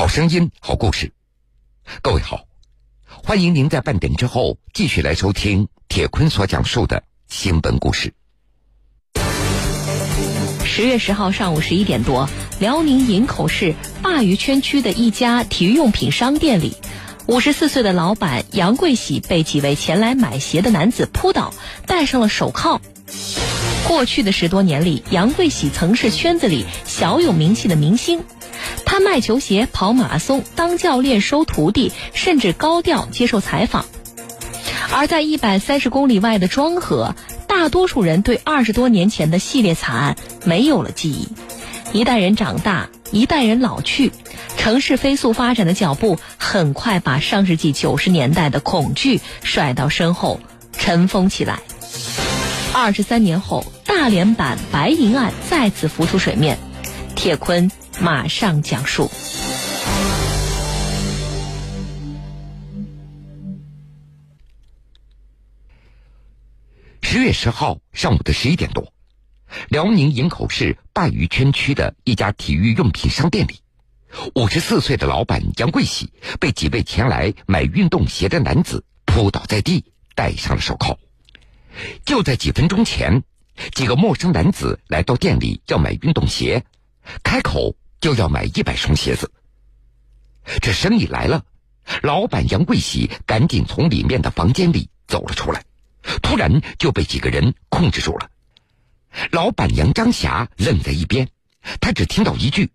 好声音，好故事。各位好，欢迎您在半点之后继续来收听铁坤所讲述的新闻故事。十月十号上午十一点多，辽宁营口市鲅鱼圈区的一家体育用品商店里，五十四岁的老板杨贵喜被几位前来买鞋的男子扑倒，戴上了手铐。过去的十多年里，杨贵喜曾是圈子里小有名气的明星。他卖球鞋、跑马拉松、当教练、收徒弟，甚至高调接受采访。而在一百三十公里外的庄河，大多数人对二十多年前的系列惨案没有了记忆。一代人长大，一代人老去，城市飞速发展的脚步很快把上世纪九十年代的恐惧甩到身后，尘封起来。二十三年后，大连版白银案再次浮出水面，铁坤。马上讲述。十月十号上午的十一点多，辽宁营口市鲅鱼圈区的一家体育用品商店里，五十四岁的老板杨贵喜被几位前来买运动鞋的男子扑倒在地，戴上了手铐。就在几分钟前，几个陌生男子来到店里要买运动鞋，开口。就要买一百双鞋子，这生意来了，老板杨贵喜赶紧从里面的房间里走了出来，突然就被几个人控制住了。老板娘张霞愣在一边，她只听到一句：“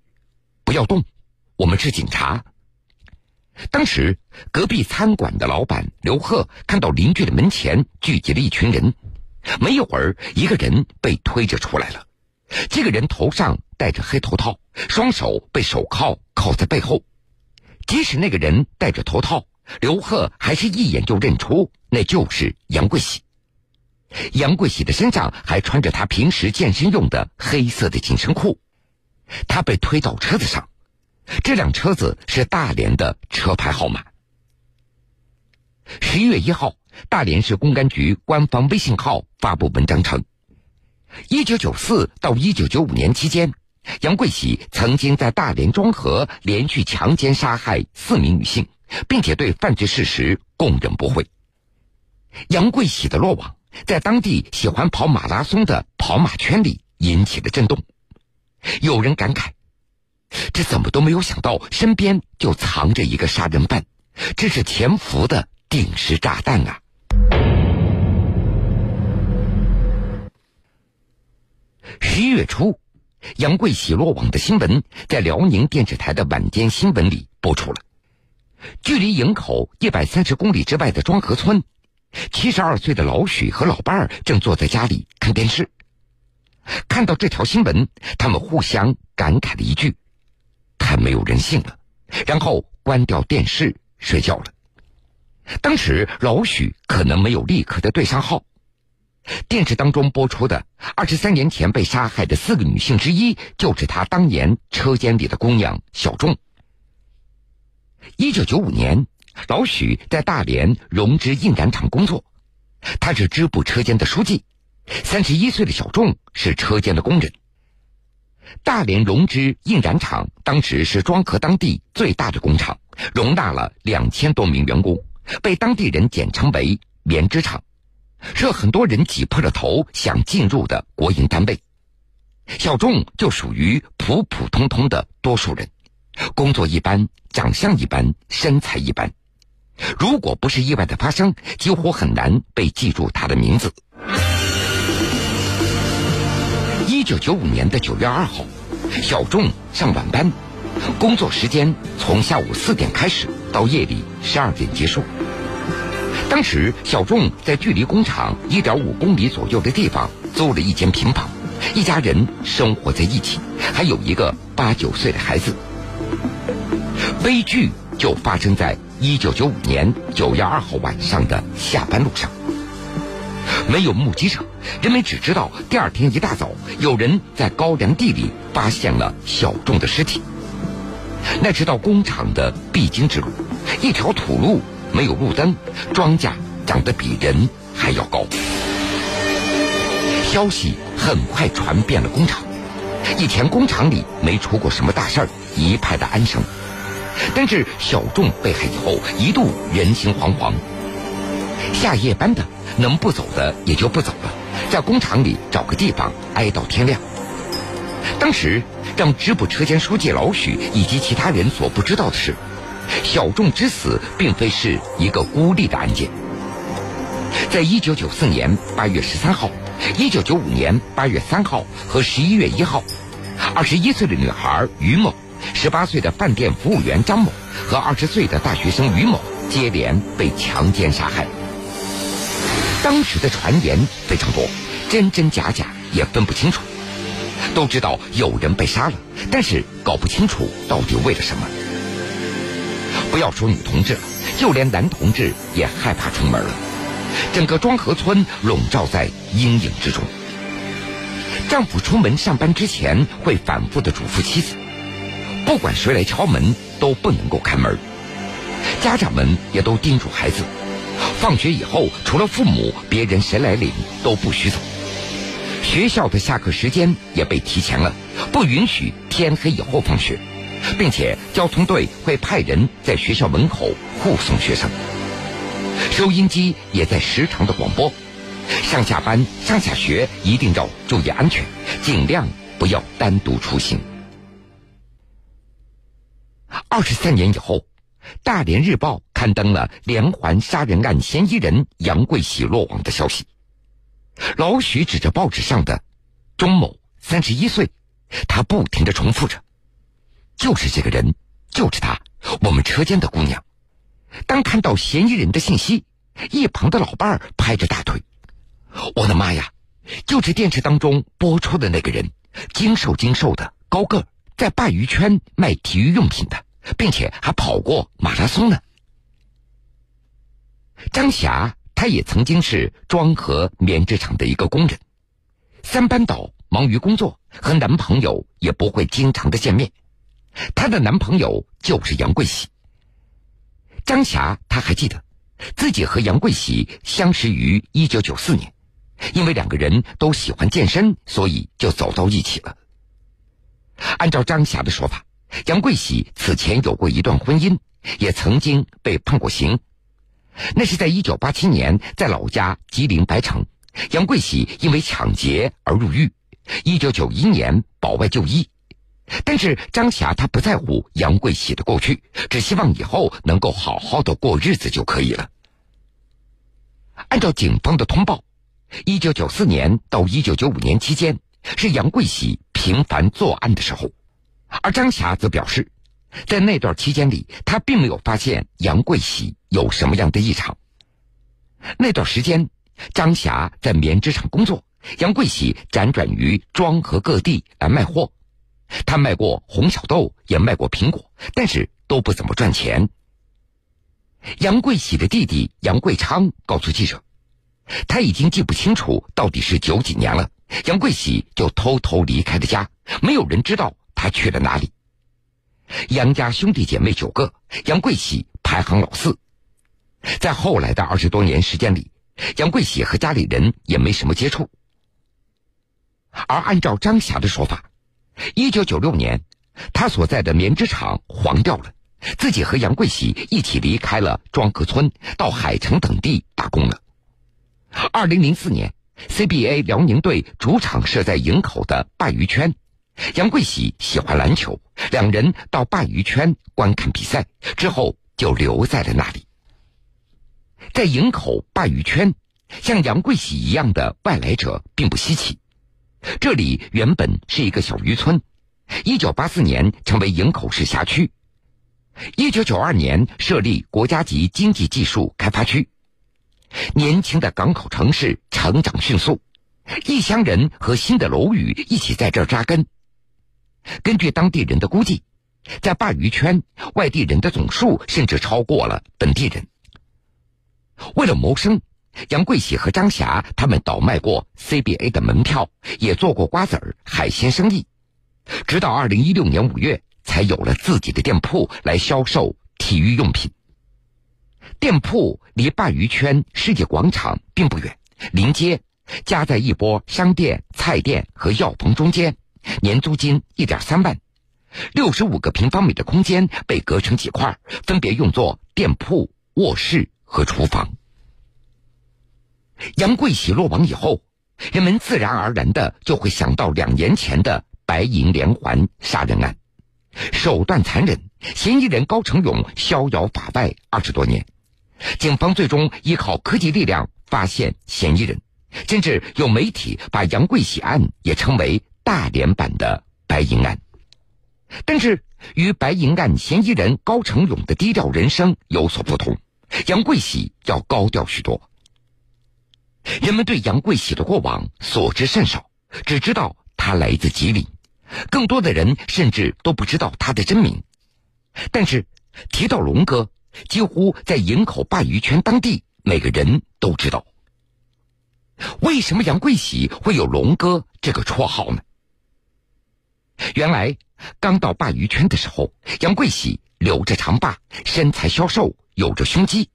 不要动，我们是警察。”当时隔壁餐馆的老板刘贺看到邻居的门前聚集了一群人，没一会儿，一个人被推着出来了。这个人头上戴着黑头套，双手被手铐铐在背后。即使那个人戴着头套，刘贺还是一眼就认出那就是杨贵喜。杨贵喜的身上还穿着他平时健身用的黑色的紧身裤。他被推到车子上，这辆车子是大连的车牌号码。十一月一号，大连市公安局官方微信号发布文章称。一九九四到一九九五年期间，杨贵喜曾经在大连庄河连续强奸杀害四名女性，并且对犯罪事实供认不讳。杨贵喜的落网，在当地喜欢跑马拉松的跑马圈里引起了震动。有人感慨：这怎么都没有想到，身边就藏着一个杀人犯，这是潜伏的定时炸弹啊！十一月初，杨贵喜落网的新闻在辽宁电视台的晚间新闻里播出了。距离营口一百三十公里之外的庄河村，七十二岁的老许和老伴儿正坐在家里看电视。看到这条新闻，他们互相感慨了一句：“太没有人性了。”然后关掉电视睡觉了。当时老许可能没有立刻的对上号。电视当中播出的二十三年前被杀害的四个女性之一，就是他当年车间里的姑娘小仲。一九九五年，老许在大连荣之印染厂工作，他是支部车间的书记。三十一岁的小仲是车间的工人。大连荣之印染厂当时是庄河当地最大的工厂，容纳了两千多名员工，被当地人简称为“棉织厂”。是很多人挤破了头想进入的国营单位，小仲就属于普普通通的多数人，工作一般，长相一般，身材一般。如果不是意外的发生，几乎很难被记住他的名字。一九九五年的九月二号，小仲上晚班，工作时间从下午四点开始，到夜里十二点结束。当时，小仲在距离工厂一点五公里左右的地方租了一间平房，一家人生活在一起，还有一个八九岁的孩子。悲剧就发生在一九九五年九月二号晚上的下班路上。没有目击者，人们只知道第二天一大早，有人在高粱地里发现了小仲的尸体。那是到工厂的必经之路，一条土路。没有路灯，庄稼长得比人还要高。消息很快传遍了工厂。以前工厂里没出过什么大事儿，一派的安生。但是小众被害以后，一度人心惶惶。下夜班的能不走的也就不走了，在工厂里找个地方挨到天亮。当时让支部车间书记老许以及其他人所不知道的是，小仲之死并非是一个孤立的案件。在一九九四年八月十三号、一九九五年八月三号和十一月一号，二十一岁的女孩于某、十八岁的饭店服务员张某和二十岁的大学生于某接连被强奸杀害。当时的传言非常多，真真假假也分不清楚。都知道有人被杀了，但是搞不清楚到底为了什么。不要说女同志了，就连男同志也害怕出门了。整个庄河村笼罩在阴影之中。丈夫出门上班之前会反复的嘱咐妻子，不管谁来敲门都不能够开门。家长们也都叮嘱孩子，放学以后除了父母，别人谁来领都不许走。学校的下课时间也被提前了，不允许天黑以后放学，并且交通队会派人在学校门口护送学生。收音机也在时常的广播，上下班、上下学一定要注意安全，尽量不要单独出行。二十三年以后，《大连日报》刊登了连环杀人案嫌疑人杨贵喜落网的消息。老许指着报纸上的钟某，三十一岁，他不停的重复着：“就是这个人，就是他，我们车间的姑娘。”当看到嫌疑人的信息，一旁的老伴儿拍着大腿：“我的妈呀，就是电视当中播出的那个人，精瘦精瘦的，高个，在鲅鱼圈卖体育用品的，并且还跑过马拉松呢。”张霞。她也曾经是庄河棉织厂的一个工人，三班倒，忙于工作，和男朋友也不会经常的见面。她的男朋友就是杨贵喜。张霞，她还记得自己和杨贵喜相识于一九九四年，因为两个人都喜欢健身，所以就走到一起了。按照张霞的说法，杨贵喜此前有过一段婚姻，也曾经被判过刑。那是在一九八七年，在老家吉林白城，杨贵喜因为抢劫而入狱。一九九一年保外就医，但是张霞她不在乎杨贵喜的过去，只希望以后能够好好的过日子就可以了。按照警方的通报，一九九四年到一九九五年期间是杨贵喜频繁作案的时候，而张霞则表示。在那段期间里，他并没有发现杨贵喜有什么样的异常。那段时间，张霞在棉织厂工作，杨贵喜辗转于庄河各地来卖货。他卖过红小豆，也卖过苹果，但是都不怎么赚钱。杨贵喜的弟弟杨贵昌告诉记者，他已经记不清楚到底是九几年了，杨贵喜就偷偷离开了家，没有人知道他去了哪里。杨家兄弟姐妹九个，杨贵喜排行老四。在后来的二十多年时间里，杨贵喜和家里人也没什么接触。而按照张霞的说法，一九九六年，他所在的棉织厂黄掉了，自己和杨桂喜一起离开了庄河村，到海城等地打工了。二零零四年，CBA 辽宁队主场设在营口的鲅鱼圈。杨桂喜喜欢篮球，两人到鲅鱼圈观看比赛之后，就留在了那里。在营口鲅鱼圈，像杨桂喜一样的外来者并不稀奇。这里原本是一个小渔村，一九八四年成为营口市辖区，一九九二年设立国家级经济技术开发区。年轻的港口城市成长迅速，异乡人和新的楼宇一起在这扎根。根据当地人的估计，在鲅鱼圈，外地人的总数甚至超过了本地人。为了谋生，杨贵喜和张霞他们倒卖过 CBA 的门票，也做过瓜子儿、海鲜生意，直到二零一六年五月，才有了自己的店铺来销售体育用品。店铺离鲅鱼圈世界广场并不远，临街，夹在一波商店、菜店和药房中间。年租金一点三万，六十五个平方米的空间被隔成几块，分别用作店铺、卧室和厨房。杨贵喜落网以后，人们自然而然的就会想到两年前的白银连环杀人案，手段残忍，嫌疑人高成勇逍遥法外二十多年，警方最终依靠科技力量发现嫌疑人，甚至有媒体把杨贵喜案也称为大连版的白银案。但是，与白银案嫌疑人高成勇的低调人生有所不同，杨贵喜要高调许多。人们对杨贵喜的过往所知甚少，只知道他来自吉林，更多的人甚至都不知道他的真名。但是提到龙哥，几乎在营口鲅鱼圈当地，每个人都知道。为什么杨贵喜会有龙哥这个绰号呢？原来刚到鲅鱼圈的时候，杨贵喜留着长发，身材消瘦，有着胸肌，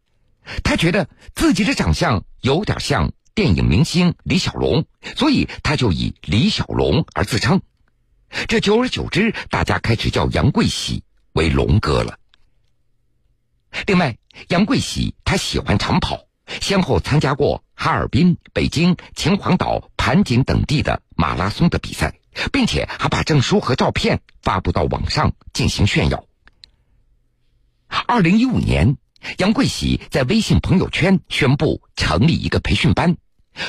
他觉得自己的长相有点像。电影明星李小龙，所以他就以李小龙而自称。这久而久之，大家开始叫杨贵喜为龙哥了。另外，杨贵喜他喜欢长跑，先后参加过哈尔滨、北京、秦皇岛、盘锦等地的马拉松的比赛，并且还把证书和照片发布到网上进行炫耀。二零一五年，杨贵喜在微信朋友圈宣布成立一个培训班。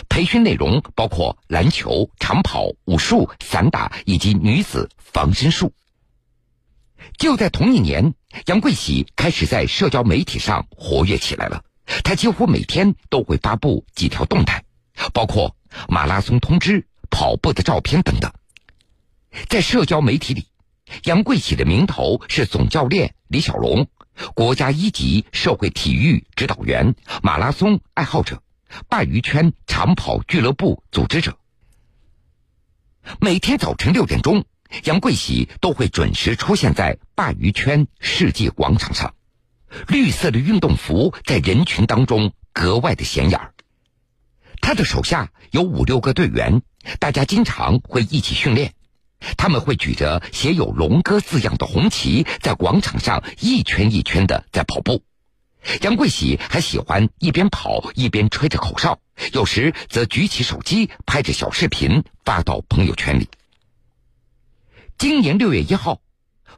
培训内容包括篮球、长跑、武术、散打以及女子防身术。就在同一年，杨贵喜开始在社交媒体上活跃起来了。他几乎每天都会发布几条动态，包括马拉松通知、跑步的照片等等。在社交媒体里，杨贵喜的名头是总教练李小龙，国家一级社会体育指导员，马拉松爱好者。鲅鱼圈长跑俱乐部组织者，每天早晨六点钟，杨贵喜都会准时出现在鲅鱼圈世纪广场上。绿色的运动服在人群当中格外的显眼儿。他的手下有五六个队员，大家经常会一起训练。他们会举着写有“龙哥”字样的红旗，在广场上一圈一圈的在跑步。杨贵喜还喜欢一边跑一边吹着口哨，有时则举起手机拍着小视频发到朋友圈里。今年六月一号，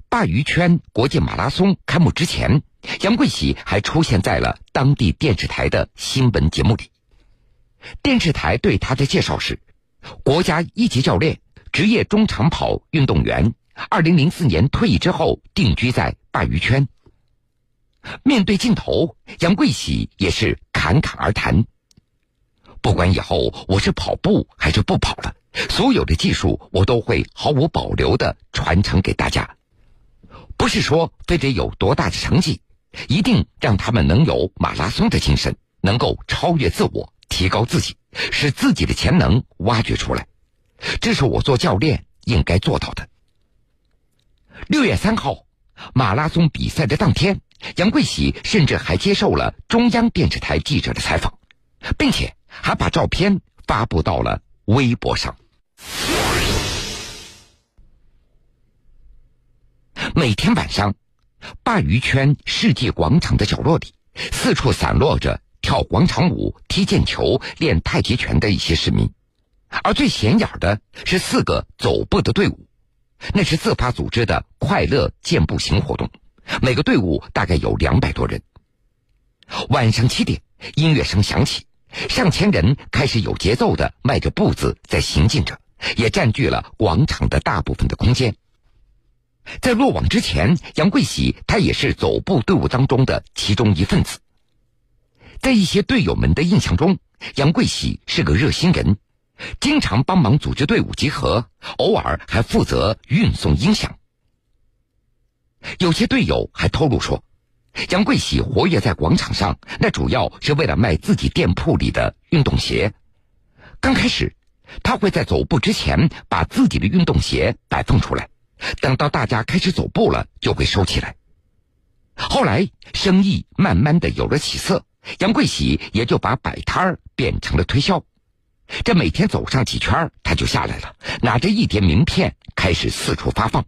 鲅鱼圈国际马拉松开幕之前，杨贵喜还出现在了当地电视台的新闻节目里。电视台对他的介绍是：国家一级教练，职业中长跑运动员，二零零四年退役之后定居在鲅鱼圈。面对镜头，杨贵喜也是侃侃而谈。不管以后我是跑步还是不跑了，所有的技术我都会毫无保留的传承给大家。不是说非得有多大的成绩，一定让他们能有马拉松的精神，能够超越自我，提高自己，使自己的潜能挖掘出来。这是我做教练应该做到的。六月三号，马拉松比赛的当天。杨贵喜甚至还接受了中央电视台记者的采访，并且还把照片发布到了微博上。每天晚上，鲅鱼圈世纪广场的角落里，四处散落着跳广场舞、踢毽球、练太极拳的一些市民，而最显眼的是四个走步的队伍，那是自发组织的快乐健步行活动。每个队伍大概有两百多人。晚上七点，音乐声响起，上千人开始有节奏的迈着步子在行进着，也占据了广场的大部分的空间。在落网之前，杨贵喜他也是走步队伍当中的其中一份子。在一些队友们的印象中，杨贵喜是个热心人，经常帮忙组织队伍集合，偶尔还负责运送音响。有些队友还透露说，杨贵喜活跃在广场上，那主要是为了卖自己店铺里的运动鞋。刚开始，他会在走步之前把自己的运动鞋摆放出来，等到大家开始走步了，就会收起来。后来生意慢慢的有了起色，杨贵喜也就把摆摊儿变成了推销。这每天走上几圈，他就下来了，拿着一叠名片开始四处发放。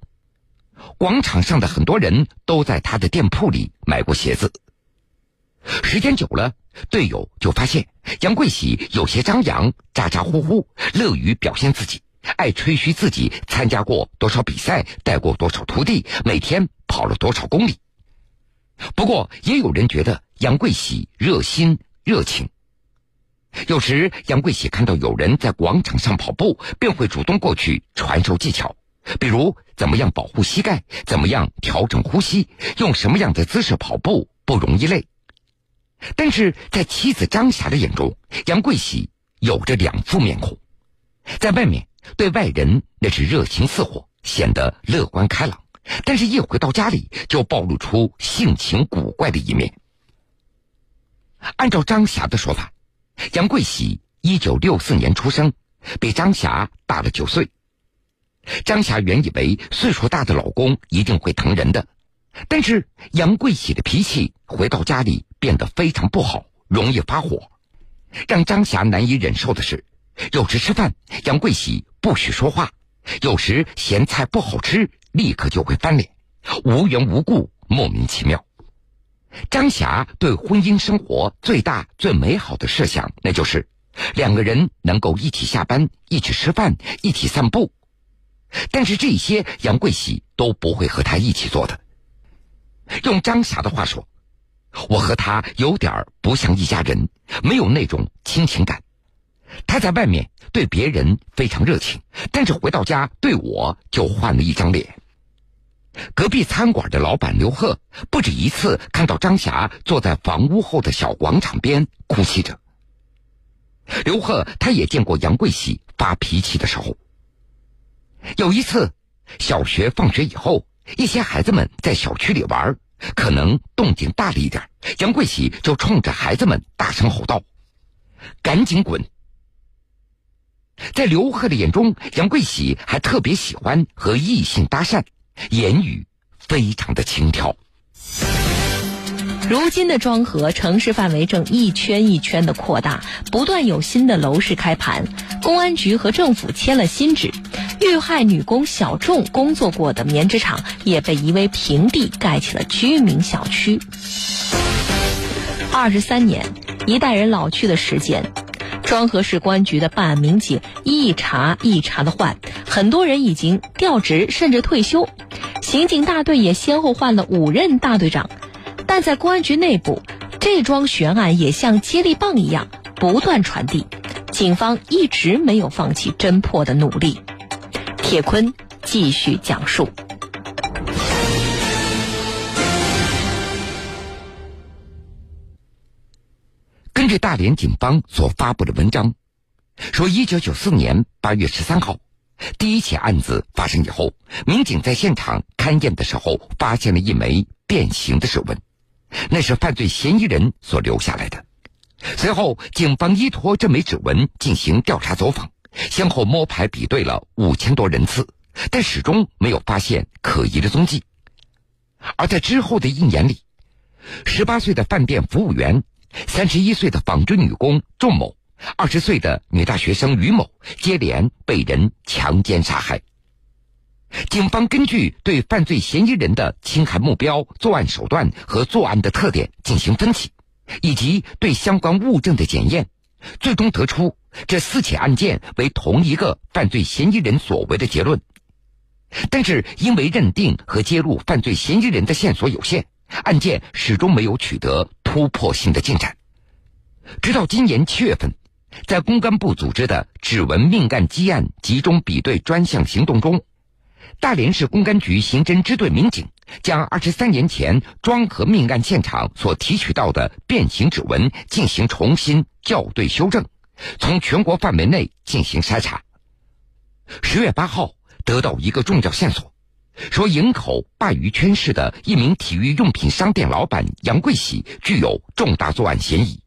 广场上的很多人都在他的店铺里买过鞋子。时间久了，队友就发现杨贵喜有些张扬、咋咋呼呼，乐于表现自己，爱吹嘘自己参加过多少比赛，带过多少徒弟，每天跑了多少公里。不过，也有人觉得杨贵喜热心热情。有时，杨贵喜看到有人在广场上跑步，便会主动过去传授技巧，比如怎么样保护膝盖，怎么样调整呼吸，用什么样的姿势跑步不容易累。但是在妻子张霞的眼中，杨贵喜有着两副面孔，在外面对外人那是热情似火，显得乐观开朗，但是一回到家里就暴露出性情古怪的一面。按照张霞的说法，杨贵喜一九六四年出生，比张霞大了九岁。张霞原以为岁数大的老公一定会疼人的。但是杨贵喜的脾气回到家里变得非常不好，容易发火。让张霞难以忍受的是，有时吃饭杨贵喜不许说话，有时嫌菜不好吃，立刻就会翻脸，无缘无故莫名其妙。张霞对婚姻生活最大最美好的设想，那就是两个人能够一起下班、一起吃饭、一起散步。但是这些杨贵喜都不会和他一起做的。用张霞的话说，我和他有点不像一家人，没有那种亲情感。他在外面对别人非常热情，但是回到家对我就换了一张脸。隔壁餐馆的老板刘贺不止一次看到张霞坐在房屋后的小广场边哭泣着。刘贺他也见过杨贵喜发脾气的时候。有一次，小学放学以后。一些孩子们在小区里玩，可能动静大了一点，杨贵喜就冲着孩子们大声吼道：“赶紧滚！”在刘贺的眼中，杨贵喜还特别喜欢和异性搭讪，言语非常的轻佻。如今的庄河城市范围正一圈一圈的扩大，不断有新的楼市开盘，公安局和政府签了新纸。遇害女工小仲工作过的棉织厂也被夷为平地，盖起了居民小区。二十三年，一代人老去的时间，庄河市公安局的办案民警一查一查的换，很多人已经调职甚至退休，刑警大队也先后换了五任大队长，但在公安局内部，这桩悬案也像接力棒一样不断传递，警方一直没有放弃侦破的努力。铁坤继续讲述。根据大连警方所发布的文章说，一九九四年八月十三号，第一起案子发生以后，民警在现场勘验的时候，发现了一枚变形的指纹，那是犯罪嫌疑人所留下来的。随后，警方依托这枚指纹进行调查走访。先后摸排比对了五千多人次，但始终没有发现可疑的踪迹。而在之后的一年里，十八岁的饭店服务员、三十一岁的纺织女工仲某、二十岁的女大学生于某接连被人强奸杀害。警方根据对犯罪嫌疑人的侵害目标、作案手段和作案的特点进行分析，以及对相关物证的检验，最终得出。这四起案件为同一个犯罪嫌疑人所为的结论，但是因为认定和揭露犯罪嫌疑人的线索有限，案件始终没有取得突破性的进展。直到今年七月份，在公安部组织的指纹命案积案集中比对专项行动中，大连市公安局刑侦支队民警将二十三年前庄河命案现场所提取到的变形指纹进行重新校对修正。从全国范围内进行筛查。十月八号，得到一个重要线索，说营口鲅鱼圈市的一名体育用品商店老板杨贵喜具有重大作案嫌疑。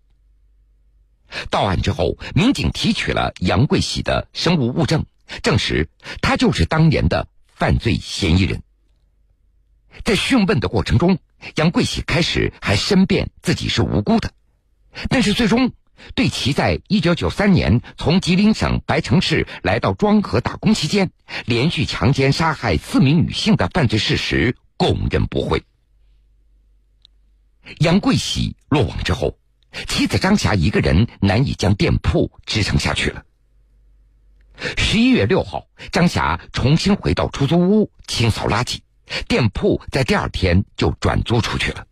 到案之后，民警提取了杨贵喜的生物物证，证实他就是当年的犯罪嫌疑人。在讯问的过程中，杨贵喜开始还申辩自己是无辜的，但是最终。对其在一九九三年从吉林省白城市来到庄河打工期间，连续强奸杀害四名女性的犯罪事实供认不讳。杨贵喜落网之后，妻子张霞一个人难以将店铺支撑下去了。十一月六号，张霞重新回到出租屋清扫垃圾，店铺在第二天就转租出去了。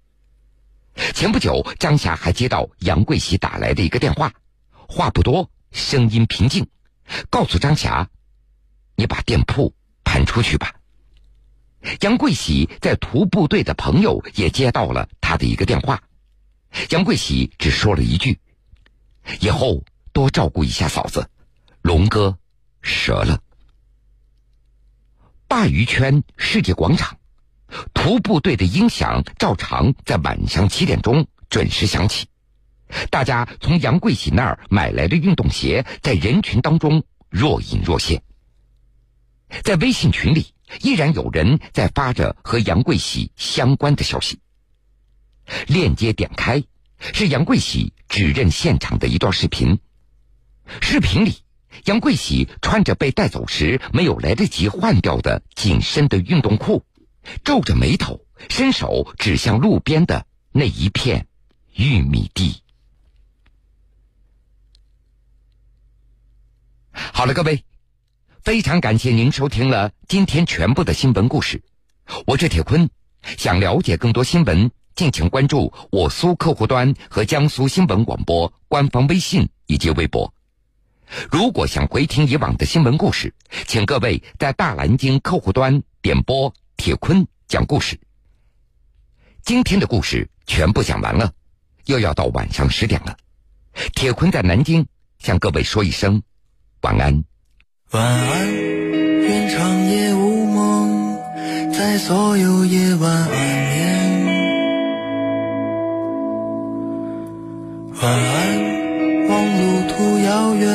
前不久，张霞还接到杨贵喜打来的一个电话，话不多，声音平静，告诉张霞：“你把店铺盘出去吧。”杨贵喜在徒步队的朋友也接到了他的一个电话，杨贵喜只说了一句：“以后多照顾一下嫂子，龙哥折了。”鲅鱼圈世界广场。徒步队的音响照常在晚上七点钟准时响起，大家从杨贵喜那儿买来的运动鞋在人群当中若隐若现。在微信群里，依然有人在发着和杨贵喜相关的消息。链接点开，是杨贵喜指认现场的一段视频。视频里，杨贵喜穿着被带走时没有来得及换掉的紧身的运动裤。皱着眉头，伸手指向路边的那一片玉米地。好了，各位，非常感谢您收听了今天全部的新闻故事。我是铁坤，想了解更多新闻，敬请关注我苏客户端和江苏新闻广播官方微信以及微博。如果想回听以往的新闻故事，请各位在大蓝鲸客户端点播。铁坤讲故事。今天的故事全部讲完了，又要到晚上十点了。铁坤在南京向各位说一声晚安。晚安，愿长夜无梦，在所有夜晚安眠。晚安，望路途遥远，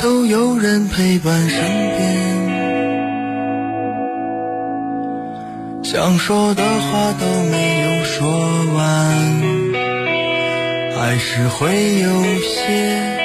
都有人陪伴身边。想说的话都没有说完，还是会有些。